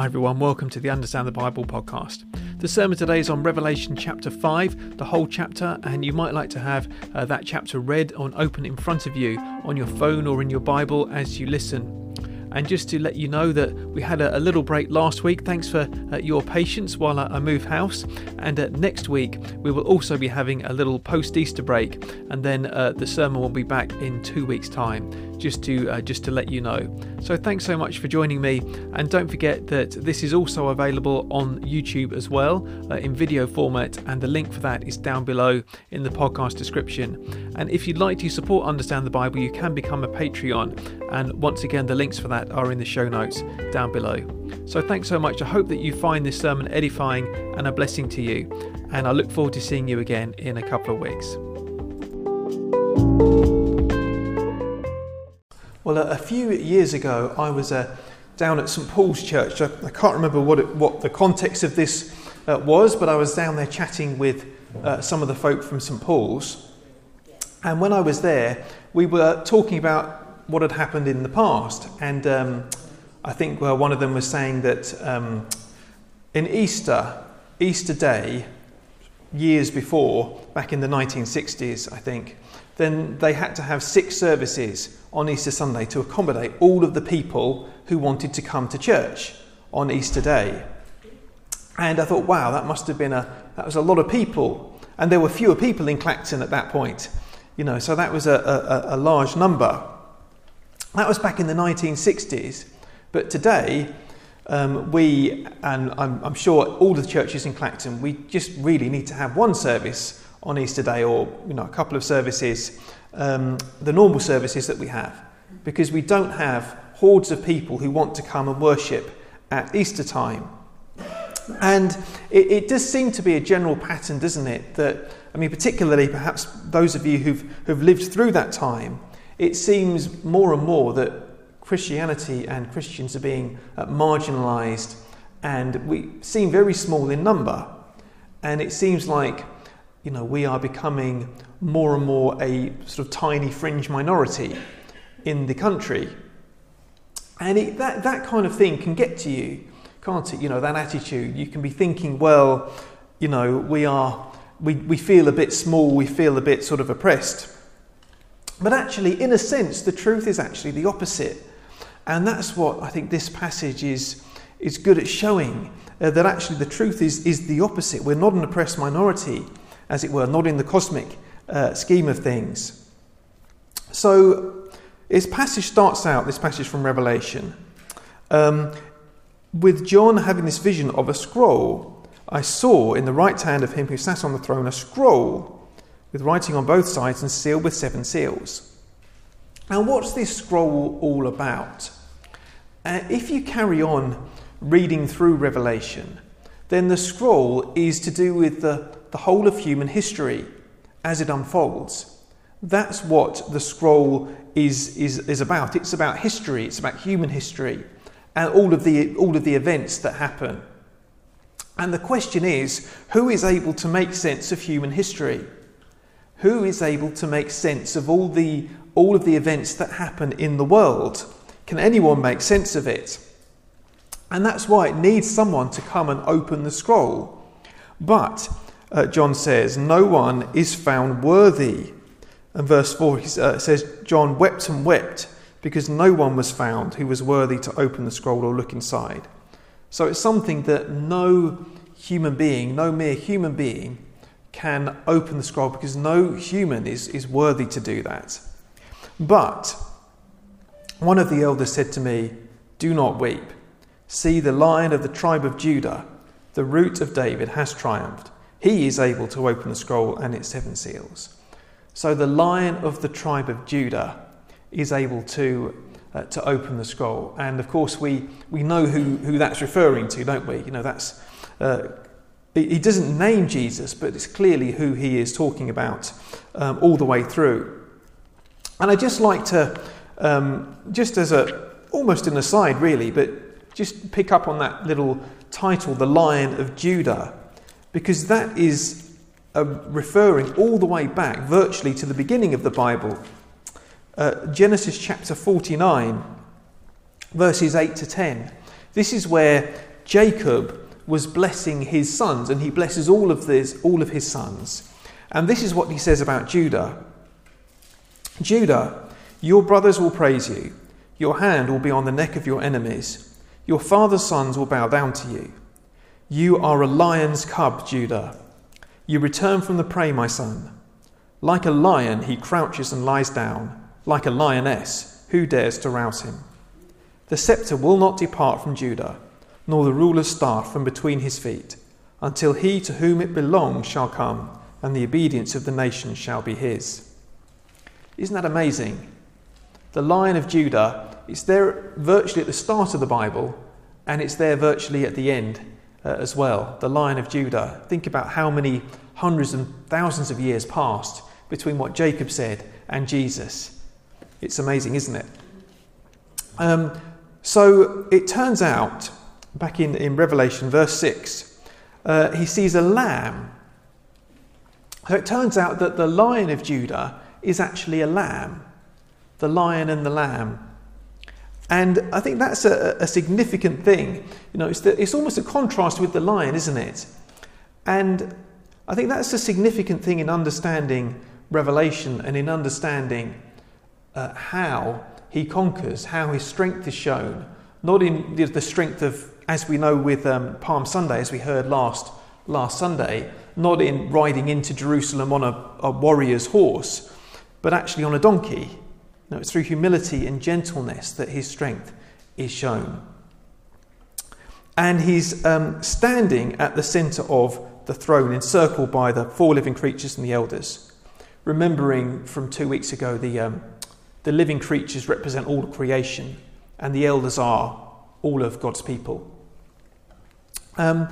Hi, everyone. Welcome to the Understand the Bible podcast. The sermon today is on Revelation chapter 5, the whole chapter, and you might like to have uh, that chapter read on open in front of you on your phone or in your Bible as you listen. And just to let you know that we had a, a little break last week. Thanks for uh, your patience while I, I move house. And uh, next week we will also be having a little post Easter break, and then uh, the sermon will be back in two weeks' time. Just to uh, just to let you know. So thanks so much for joining me, and don't forget that this is also available on YouTube as well uh, in video format, and the link for that is down below in the podcast description. And if you'd like to support Understand the Bible, you can become a Patreon, and once again the links for that that are in the show notes down below. So thanks so much. I hope that you find this sermon edifying and a blessing to you, and I look forward to seeing you again in a couple of weeks. Well, a few years ago, I was uh, down at St Paul's Church. I, I can't remember what, it, what the context of this uh, was, but I was down there chatting with uh, some of the folk from St Paul's. And when I was there, we were talking about what had happened in the past. And um, I think well, one of them was saying that um, in Easter, Easter Day, years before, back in the 1960s, I think, then they had to have six services on Easter Sunday to accommodate all of the people who wanted to come to church on Easter Day. And I thought, wow, that must have been a that was a lot of people, and there were fewer people in Clacton at that point, you know, so that was a, a, a large number. That was back in the 1960s, but today um, we, and I'm, I'm, sure all the churches in Clacton, we just really need to have one service on Easter Day or you know, a couple of services, um, the normal services that we have, because we don't have hordes of people who want to come and worship at Easter time. And it, it, does seem to be a general pattern, doesn't it? That, I mean, particularly perhaps those of you who've, who've lived through that time, it seems more and more that Christianity and Christians are being uh, marginalized and we seem very small in number. And it seems like, you know, we are becoming more and more a sort of tiny fringe minority in the country. And it, that, that kind of thing can get to you, can't it? You know, that attitude. You can be thinking, well, you know, we are, we, we feel a bit small, we feel a bit sort of oppressed. But actually, in a sense, the truth is actually the opposite. And that's what I think this passage is, is good at showing uh, that actually the truth is, is the opposite. We're not an oppressed minority, as it were, not in the cosmic uh, scheme of things. So, this passage starts out, this passage from Revelation, um, with John having this vision of a scroll. I saw in the right hand of him who sat on the throne a scroll with writing on both sides and sealed with seven seals. Now, what's this scroll all about? Uh, if you carry on reading through Revelation, then the scroll is to do with the, the whole of human history as it unfolds. That's what the scroll is, is, is about. It's about history, it's about human history, and all of, the, all of the events that happen. And the question is who is able to make sense of human history? who is able to make sense of all, the, all of the events that happen in the world? Can anyone make sense of it? And that's why it needs someone to come and open the scroll. But, uh, John says, no one is found worthy. And verse 4 uh, says, John wept and wept because no one was found who was worthy to open the scroll or look inside. So it's something that no human being, no mere human being, can open the scroll because no human is, is worthy to do that. But one of the elders said to me, Do not weep. See, the lion of the tribe of Judah, the root of David, has triumphed. He is able to open the scroll and its seven seals. So the lion of the tribe of Judah is able to, uh, to open the scroll. And of course, we, we know who, who that's referring to, don't we? You know, that's uh, he doesn't name Jesus, but it's clearly who he is talking about um, all the way through. And I just like to, um, just as a almost an aside, really, but just pick up on that little title, "The Lion of Judah," because that is uh, referring all the way back, virtually to the beginning of the Bible, uh, Genesis chapter forty-nine, verses eight to ten. This is where Jacob was blessing his sons, and he blesses all of this, all of his sons. And this is what he says about Judah. Judah, your brothers will praise you. Your hand will be on the neck of your enemies. Your father's sons will bow down to you. You are a lion's cub, Judah. You return from the prey, my son. Like a lion, he crouches and lies down. Like a lioness, who dares to rouse him? The scepter will not depart from Judah, nor the ruler's staff from between his feet, until he to whom it belongs shall come, and the obedience of the nations shall be his. Isn't that amazing? The Lion of Judah, it's there virtually at the start of the Bible, and it's there virtually at the end uh, as well. The Lion of Judah. Think about how many hundreds and thousands of years passed between what Jacob said and Jesus. It's amazing, isn't it? Um, so it turns out, back in, in Revelation, verse 6, uh, he sees a lamb. So it turns out that the lion of Judah is actually a lamb, the lion and the lamb. And I think that's a, a significant thing. You know, it's, the, it's almost a contrast with the lion, isn't it? And I think that's a significant thing in understanding Revelation and in understanding uh, how he conquers, how his strength is shown, not in the strength of, as we know with um, Palm Sunday, as we heard last, last Sunday, not in riding into Jerusalem on a, a warrior's horse, but actually on a donkey. No, it's through humility and gentleness that his strength is shown. And he's um, standing at the centre of the throne, encircled by the four living creatures and the elders. Remembering from two weeks ago the, um, the living creatures represent all of creation, and the elders are all of God's people. Um,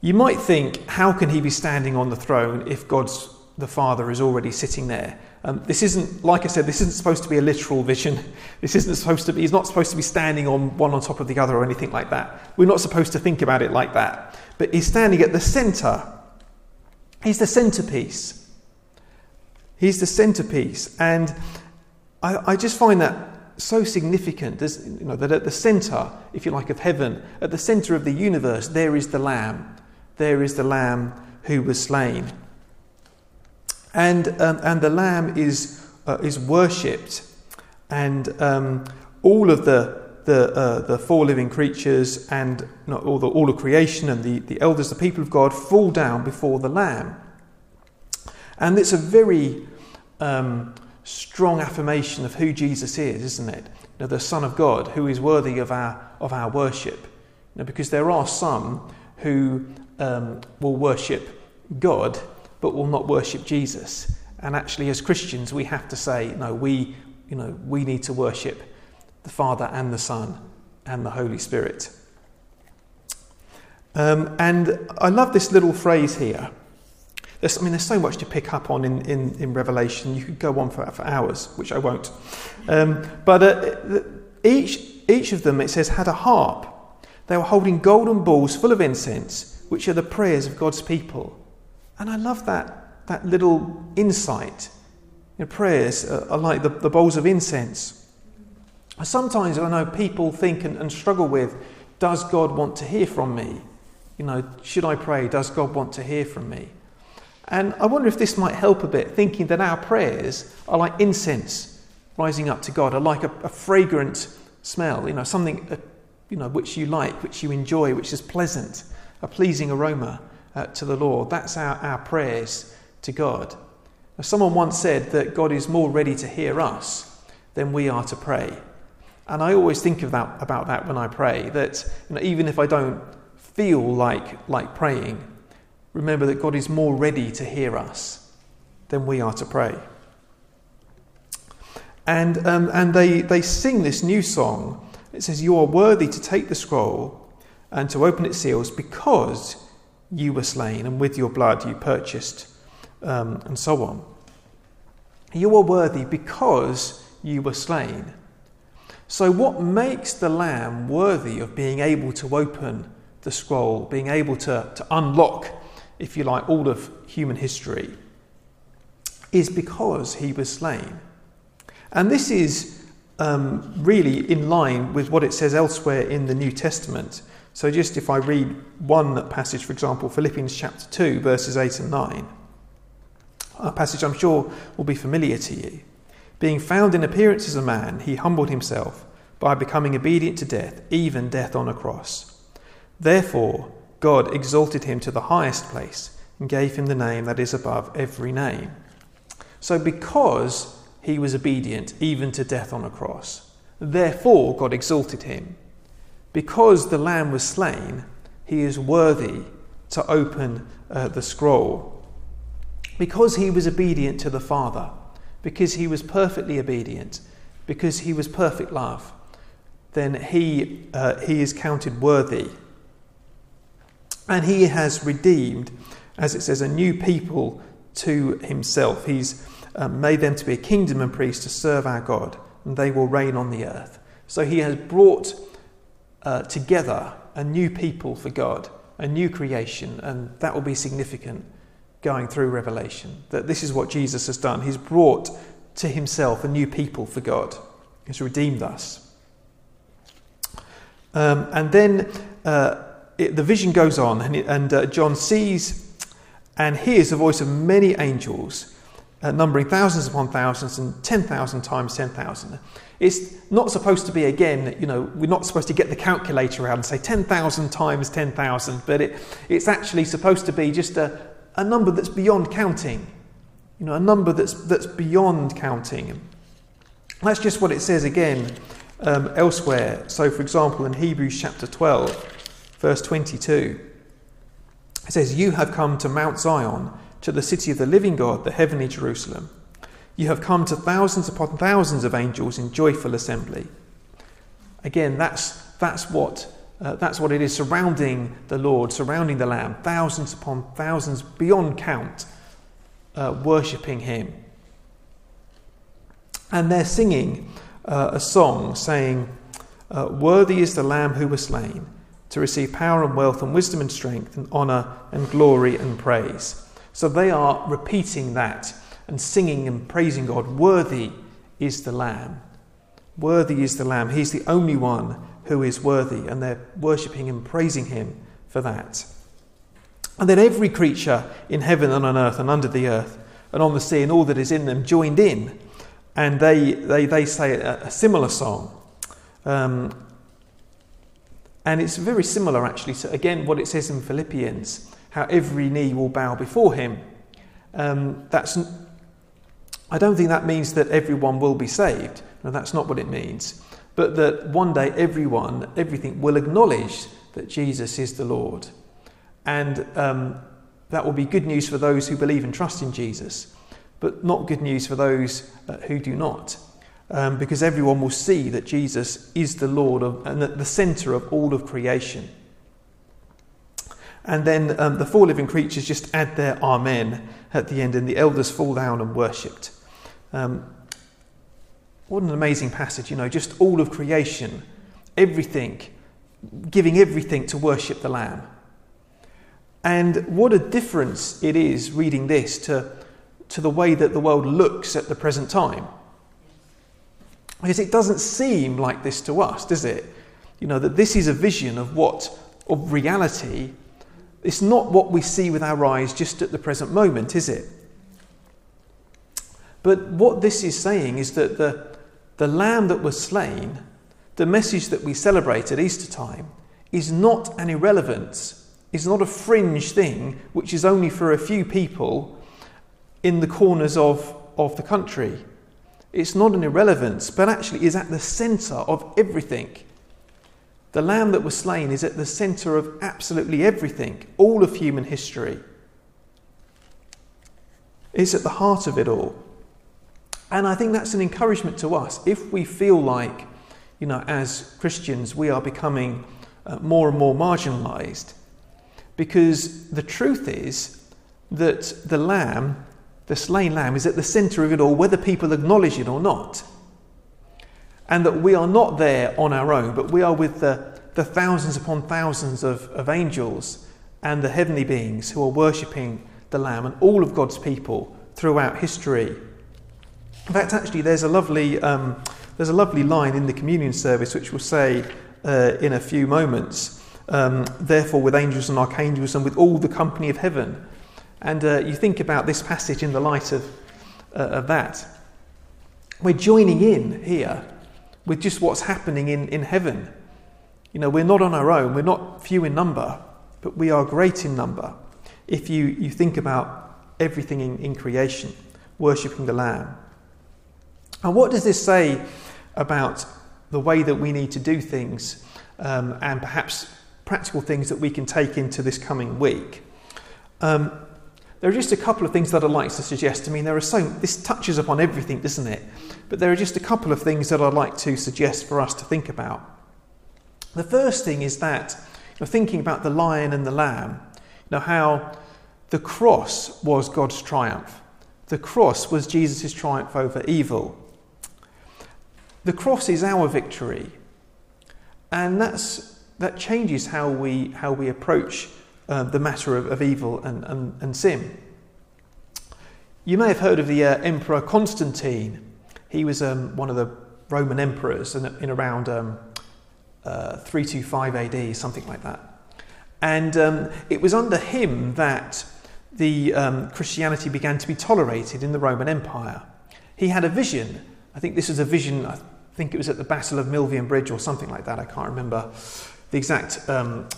you might think, how can he be standing on the throne if God's the Father is already sitting there? Um, this isn't, like I said, this isn't supposed to be a literal vision. This isn't supposed to be, he's not supposed to be standing on one on top of the other or anything like that. We're not supposed to think about it like that. But he's standing at the centre. He's the centrepiece. He's the centerpiece. And I, I just find that so significant. You know, that at the center, if you like, of heaven, at the center of the universe, there is the Lamb. There is the Lamb who was slain. And, um, and the Lamb is, uh, is worshipped. And um, all of the, the, uh, the four living creatures and not all, the, all of creation and the, the elders, the people of God, fall down before the Lamb. And it's a very um, strong affirmation of who Jesus is, isn't it? You know, the Son of God, who is worthy of our, of our worship. You know, because there are some who um, will worship God but will not worship Jesus. And actually, as Christians, we have to say, no, we, you know, we need to worship the Father and the Son and the Holy Spirit. Um, and I love this little phrase here there's, I mean, there's so much to pick up on in, in, in Revelation. You could go on for, for hours, which I won't. Um, but uh, each, each of them, it says, had a harp. They were holding golden balls full of incense, which are the prayers of God's people. And I love that, that little insight. You know, prayers are like the, the bowls of incense. Sometimes I know people think and, and struggle with does God want to hear from me? You know, should I pray? Does God want to hear from me? And I wonder if this might help a bit, thinking that our prayers are like incense rising up to God, are like a, a fragrant smell, you know, something uh, you know, which you like, which you enjoy, which is pleasant, a pleasing aroma uh, to the Lord. That's our, our prayers to God. Now, someone once said that God is more ready to hear us than we are to pray. And I always think of that, about that when I pray, that you know, even if I don't feel like, like praying, remember that God is more ready to hear us than we are to pray. And, um, and they, they sing this new song. It says, You are worthy to take the scroll and to open its seals because you were slain, and with your blood you purchased, um, and so on. You are worthy because you were slain. So, what makes the Lamb worthy of being able to open the scroll, being able to, to unlock if you like, all of human history, is because he was slain. And this is um, really in line with what it says elsewhere in the New Testament. So, just if I read one passage, for example, Philippians chapter 2, verses 8 and 9, a passage I'm sure will be familiar to you. Being found in appearance as a man, he humbled himself by becoming obedient to death, even death on a cross. Therefore, God exalted him to the highest place and gave him the name that is above every name. So, because he was obedient even to death on a cross, therefore God exalted him. Because the Lamb was slain, he is worthy to open uh, the scroll. Because he was obedient to the Father, because he was perfectly obedient, because he was perfect love, then he, uh, he is counted worthy. And he has redeemed, as it says, a new people to himself. He's um, made them to be a kingdom and priests to serve our God, and they will reign on the earth. So he has brought uh, together a new people for God, a new creation, and that will be significant going through Revelation. That this is what Jesus has done. He's brought to himself a new people for God, He's redeemed us. Um, and then uh, it, the vision goes on, and, it, and uh, John sees and hears the voice of many angels, uh, numbering thousands upon thousands and 10,000 times 10,000. It's not supposed to be, again, you know, we're not supposed to get the calculator out and say 10,000 times 10,000, but it, it's actually supposed to be just a, a number that's beyond counting. You know, a number that's, that's beyond counting. That's just what it says again um, elsewhere. So, for example, in Hebrews chapter 12, verse 22, it says, You have come to Mount Zion, to the city of the living God, the heavenly Jerusalem. You have come to thousands upon thousands of angels in joyful assembly. Again, that's, that's, what, uh, that's what it is surrounding the Lord, surrounding the Lamb, thousands upon thousands beyond count, uh, worshipping Him. And they're singing uh, a song saying, uh, Worthy is the Lamb who was slain to receive power and wealth and wisdom and strength and honour and glory and praise. So they are repeating that and singing and praising God. Worthy is the Lamb. Worthy is the Lamb. He's the only one who is worthy, and they're worshipping and praising Him for that. And then every creature in heaven and on earth and under the earth and on the sea and all that is in them joined in, and they, they, they say a, a similar song. Um, and it's very similar, actually, to again what it says in Philippians how every knee will bow before him. Um, that's, I don't think that means that everyone will be saved. No, that's not what it means. But that one day everyone, everything will acknowledge that Jesus is the Lord. And um, that will be good news for those who believe and trust in Jesus, but not good news for those uh, who do not. Um, because everyone will see that Jesus is the Lord of, and at the centre of all of creation. And then um, the four living creatures just add their Amen at the end, and the elders fall down and worshipped. Um, what an amazing passage, you know, just all of creation, everything, giving everything to worship the Lamb. And what a difference it is reading this to, to the way that the world looks at the present time. Because it doesn't seem like this to us, does it? You know, that this is a vision of what, of reality it's not what we see with our eyes just at the present moment, is it? But what this is saying is that the, the lamb that was slain, the message that we celebrate at Easter time, is not an irrelevance, is not a fringe thing which is only for a few people in the corners of, of the country. It's not an irrelevance, but actually is at the centre of everything. The lamb that was slain is at the centre of absolutely everything, all of human history. It's at the heart of it all. And I think that's an encouragement to us. If we feel like, you know, as Christians, we are becoming uh, more and more marginalised, because the truth is that the lamb, the slain lamb, is at the centre of it all, whether people acknowledge it or not and that we are not there on our own, but we are with the, the thousands upon thousands of, of angels and the heavenly beings who are worshipping the Lamb and all of God's people throughout history. In fact, actually, there's a lovely, um, there's a lovely line in the communion service which we'll say uh, in a few moments, um, therefore, with angels and archangels and with all the company of heaven. And uh, you think about this passage in the light of, uh, of that. We're joining in here with just what's happening in, in heaven. You know, we're not on our own, we're not few in number, but we are great in number. If you, you think about everything in, in creation, worshipping the Lamb. And what does this say about the way that we need to do things um, and perhaps practical things that we can take into this coming week? Um, there are just a couple of things that I'd like to suggest. I mean, there are so this touches upon everything, doesn't it? But there are just a couple of things that I'd like to suggest for us to think about. The first thing is that you know, thinking about the lion and the lamb, you know how the cross was God's triumph. The cross was Jesus' triumph over evil. The cross is our victory, and that's that changes how we how we approach uh, the matter of, of evil and, and, and, sin. You may have heard of the uh, Emperor Constantine. He was um, one of the Roman emperors in, in around um, uh, 325 AD, something like that. And um, it was under him that the um, Christianity began to be tolerated in the Roman Empire. He had a vision. I think this was a vision, I think it was at the Battle of Milvian Bridge or something like that. I can't remember the exact um,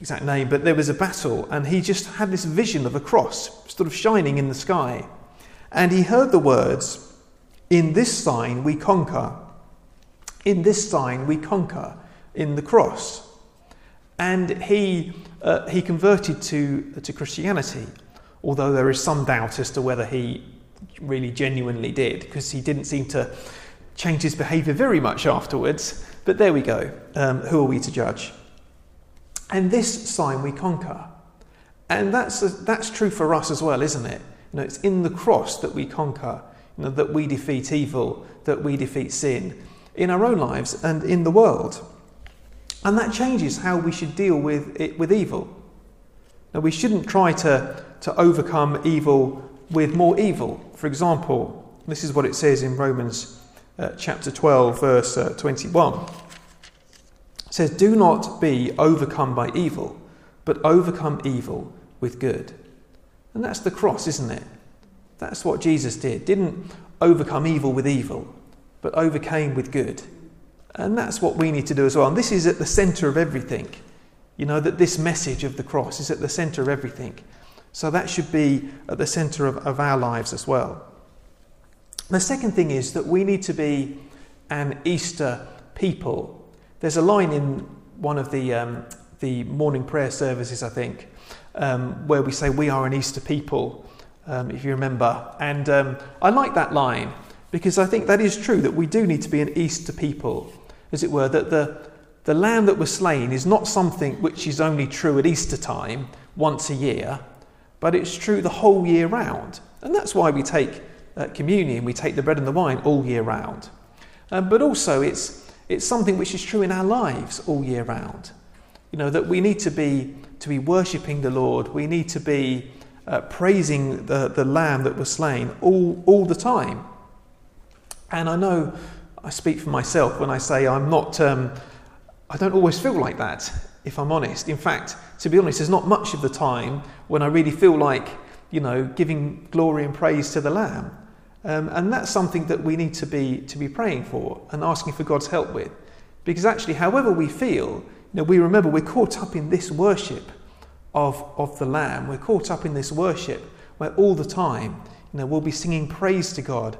exact name, but there was a battle, and he just had this vision of a cross sort of shining in the sky. And he heard the words, In this sign we conquer. In this sign we conquer, in the cross. And he, uh, he converted to, to Christianity, although there is some doubt as to whether he really genuinely did, because he didn't seem to change his behaviour very much afterwards. But there we go. Um, who are we to judge? And this sign we conquer. And that's, that's true for us as well, isn't it? You know, it's in the cross that we conquer, that we defeat evil, that we defeat sin in our own lives and in the world. And that changes how we should deal with, it, with evil. Now, we shouldn't try to, to overcome evil with more evil. For example, this is what it says in Romans uh, chapter 12, verse uh, 21 says, Do not be overcome by evil, but overcome evil with good. And that's the cross, isn't it? That's what Jesus did. Didn't overcome evil with evil, but overcame with good. And that's what we need to do as well. And this is at the centre of everything. You know, that this message of the cross is at the centre of everything. So that should be at the centre of, of our lives as well. The second thing is that we need to be an Easter people there's a line in one of the, um, the morning prayer services, I think, um, where we say, We are an Easter people, um, if you remember. And um, I like that line because I think that is true that we do need to be an Easter people, as it were, that the, the lamb that was slain is not something which is only true at Easter time, once a year, but it's true the whole year round. And that's why we take uh, communion, we take the bread and the wine all year round. Um, but also, it's it's something which is true in our lives all year round. You know, that we need to be, to be worshipping the Lord, we need to be uh, praising the, the Lamb that was slain all, all the time. And I know I speak for myself when I say I'm not, um, I don't always feel like that, if I'm honest. In fact, to be honest, there's not much of the time when I really feel like, you know, giving glory and praise to the Lamb. Um, and that's something that we need to be, to be praying for and asking for God's help with. Because actually, however we feel, you know, we remember we're caught up in this worship of, of the Lamb. We're caught up in this worship where all the time you know, we'll be singing praise to God.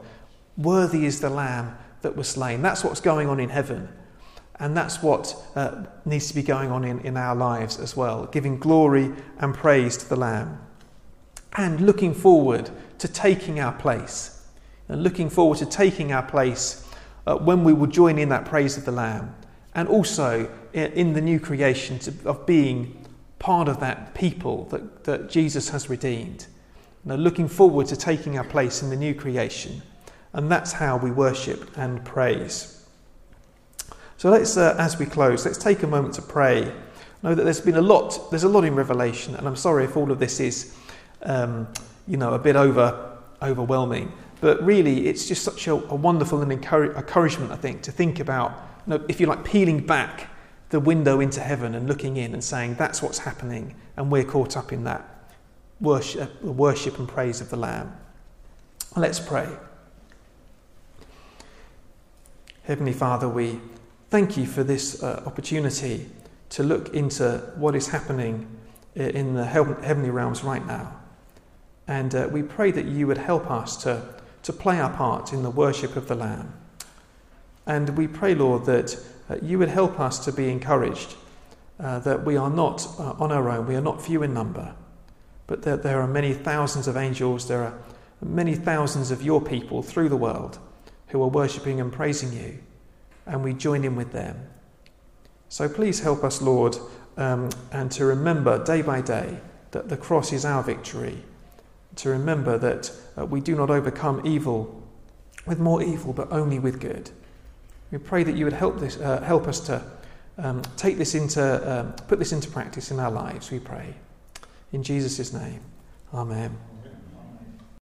Worthy is the Lamb that was slain. That's what's going on in heaven. And that's what uh, needs to be going on in, in our lives as well, giving glory and praise to the Lamb. And looking forward to taking our place and looking forward to taking our place uh, when we will join in that praise of the Lamb, and also in the new creation to, of being part of that people that, that Jesus has redeemed. Now, looking forward to taking our place in the new creation, and that's how we worship and praise. So let's, uh, as we close, let's take a moment to pray. Know that there's been a lot. There's a lot in Revelation, and I'm sorry if all of this is, um, you know, a bit over overwhelming. but really, it's just such a, a wonderful and encouragement, I think, to think about, you know, if you like, peeling back the window into heaven and looking in and saying, that's what's happening, and we're caught up in that worship, worship and praise of the Lamb. Let's pray. Heavenly Father, we thank you for this uh, opportunity to look into what is happening in the heavenly realms right now. And uh, we pray that you would help us to, to play our part in the worship of the Lamb. And we pray, Lord, that uh, you would help us to be encouraged uh, that we are not uh, on our own, we are not few in number, but that there are many thousands of angels, there are many thousands of your people through the world who are worshipping and praising you, and we join in with them. So please help us, Lord, um, and to remember day by day that the cross is our victory, to remember that uh, we do not overcome evil with more evil, but only with good. We pray that you would help, this, uh, help us to um, take this into, um, put this into practice in our lives, we pray. In Jesus' name, amen.